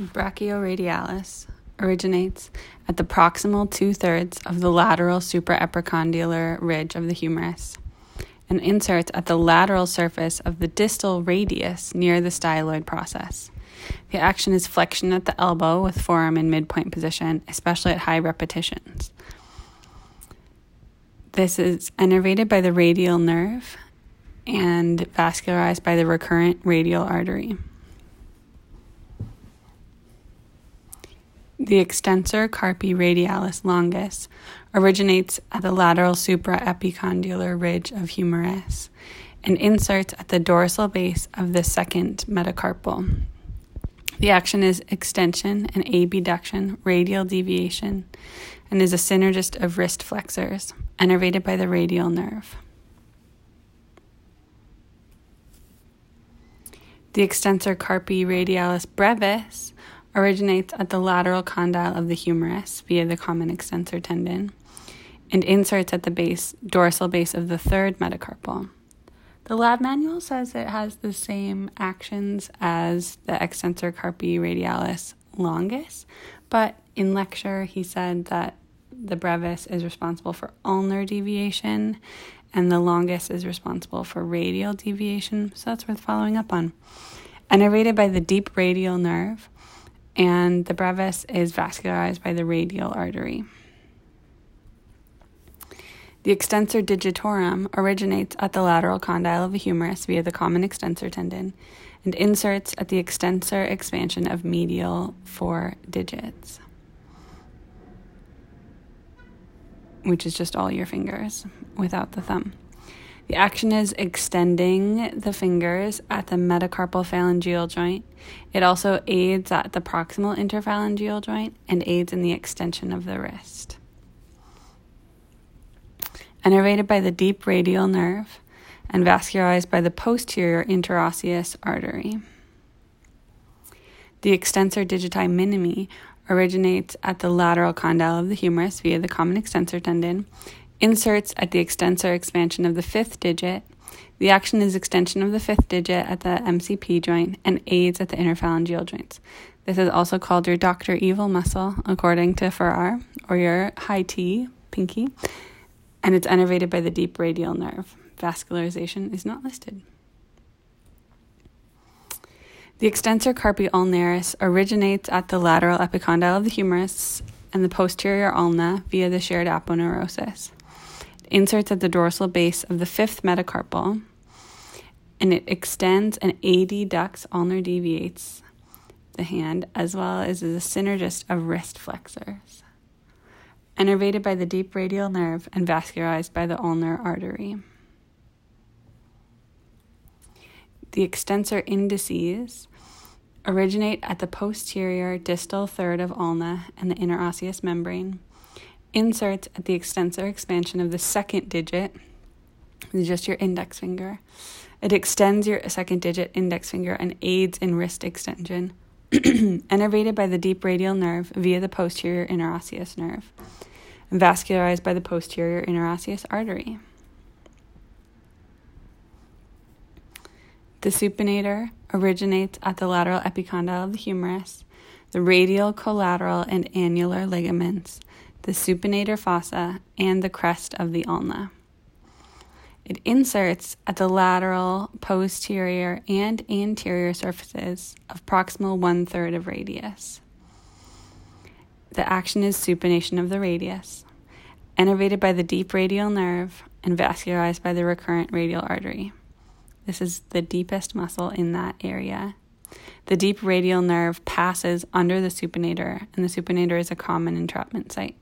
Brachioradialis originates at the proximal two thirds of the lateral supraepicondylar ridge of the humerus and inserts at the lateral surface of the distal radius near the styloid process. The action is flexion at the elbow with forearm in midpoint position, especially at high repetitions. This is innervated by the radial nerve and vascularized by the recurrent radial artery. The extensor carpi radialis longus originates at the lateral supraepicondylar ridge of humerus and inserts at the dorsal base of the second metacarpal. The action is extension and abduction, radial deviation, and is a synergist of wrist flexors, innervated by the radial nerve. The extensor carpi radialis brevis originates at the lateral condyle of the humerus via the common extensor tendon and inserts at the base dorsal base of the third metacarpal. The lab manual says it has the same actions as the extensor carpi radialis longus, but in lecture he said that the brevis is responsible for ulnar deviation and the longus is responsible for radial deviation, so that's worth following up on. Innervated by the deep radial nerve, and the brevis is vascularized by the radial artery. The extensor digitorum originates at the lateral condyle of the humerus via the common extensor tendon and inserts at the extensor expansion of medial four digits, which is just all your fingers without the thumb. The action is extending the fingers at the metacarpal phalangeal joint. It also aids at the proximal interphalangeal joint and aids in the extension of the wrist. Innervated by the deep radial nerve and vascularized by the posterior interosseous artery. The extensor digiti minimi originates at the lateral condyle of the humerus via the common extensor tendon Inserts at the extensor expansion of the fifth digit. The action is extension of the fifth digit at the MCP joint and aids at the interphalangeal joints. This is also called your Dr. Evil muscle, according to Farrar, or your high tea, pinky, and it's innervated by the deep radial nerve. Vascularization is not listed. The extensor carpi ulnaris originates at the lateral epicondyle of the humerus and the posterior ulna via the shared aponeurosis inserts at the dorsal base of the fifth metacarpal, and it extends and adducts ulnar deviates the hand, as well as is a synergist of wrist flexors. Innervated by the deep radial nerve and vascularized by the ulnar artery. The extensor indicis originate at the posterior distal third of ulna and the interosseous membrane inserts at the extensor expansion of the second digit, just your index finger. It extends your second digit index finger and aids in wrist extension, innervated by the deep radial nerve via the posterior interosseous nerve, and vascularized by the posterior interosseous artery. The supinator originates at the lateral epicondyle of the humerus, the radial, collateral, and annular ligaments the supinator fossa, and the crest of the ulna. It inserts at the lateral, posterior, and anterior surfaces of proximal one third of radius. The action is supination of the radius, innervated by the deep radial nerve and vascularized by the recurrent radial artery. This is the deepest muscle in that area. The deep radial nerve passes under the supinator, and the supinator is a common entrapment site.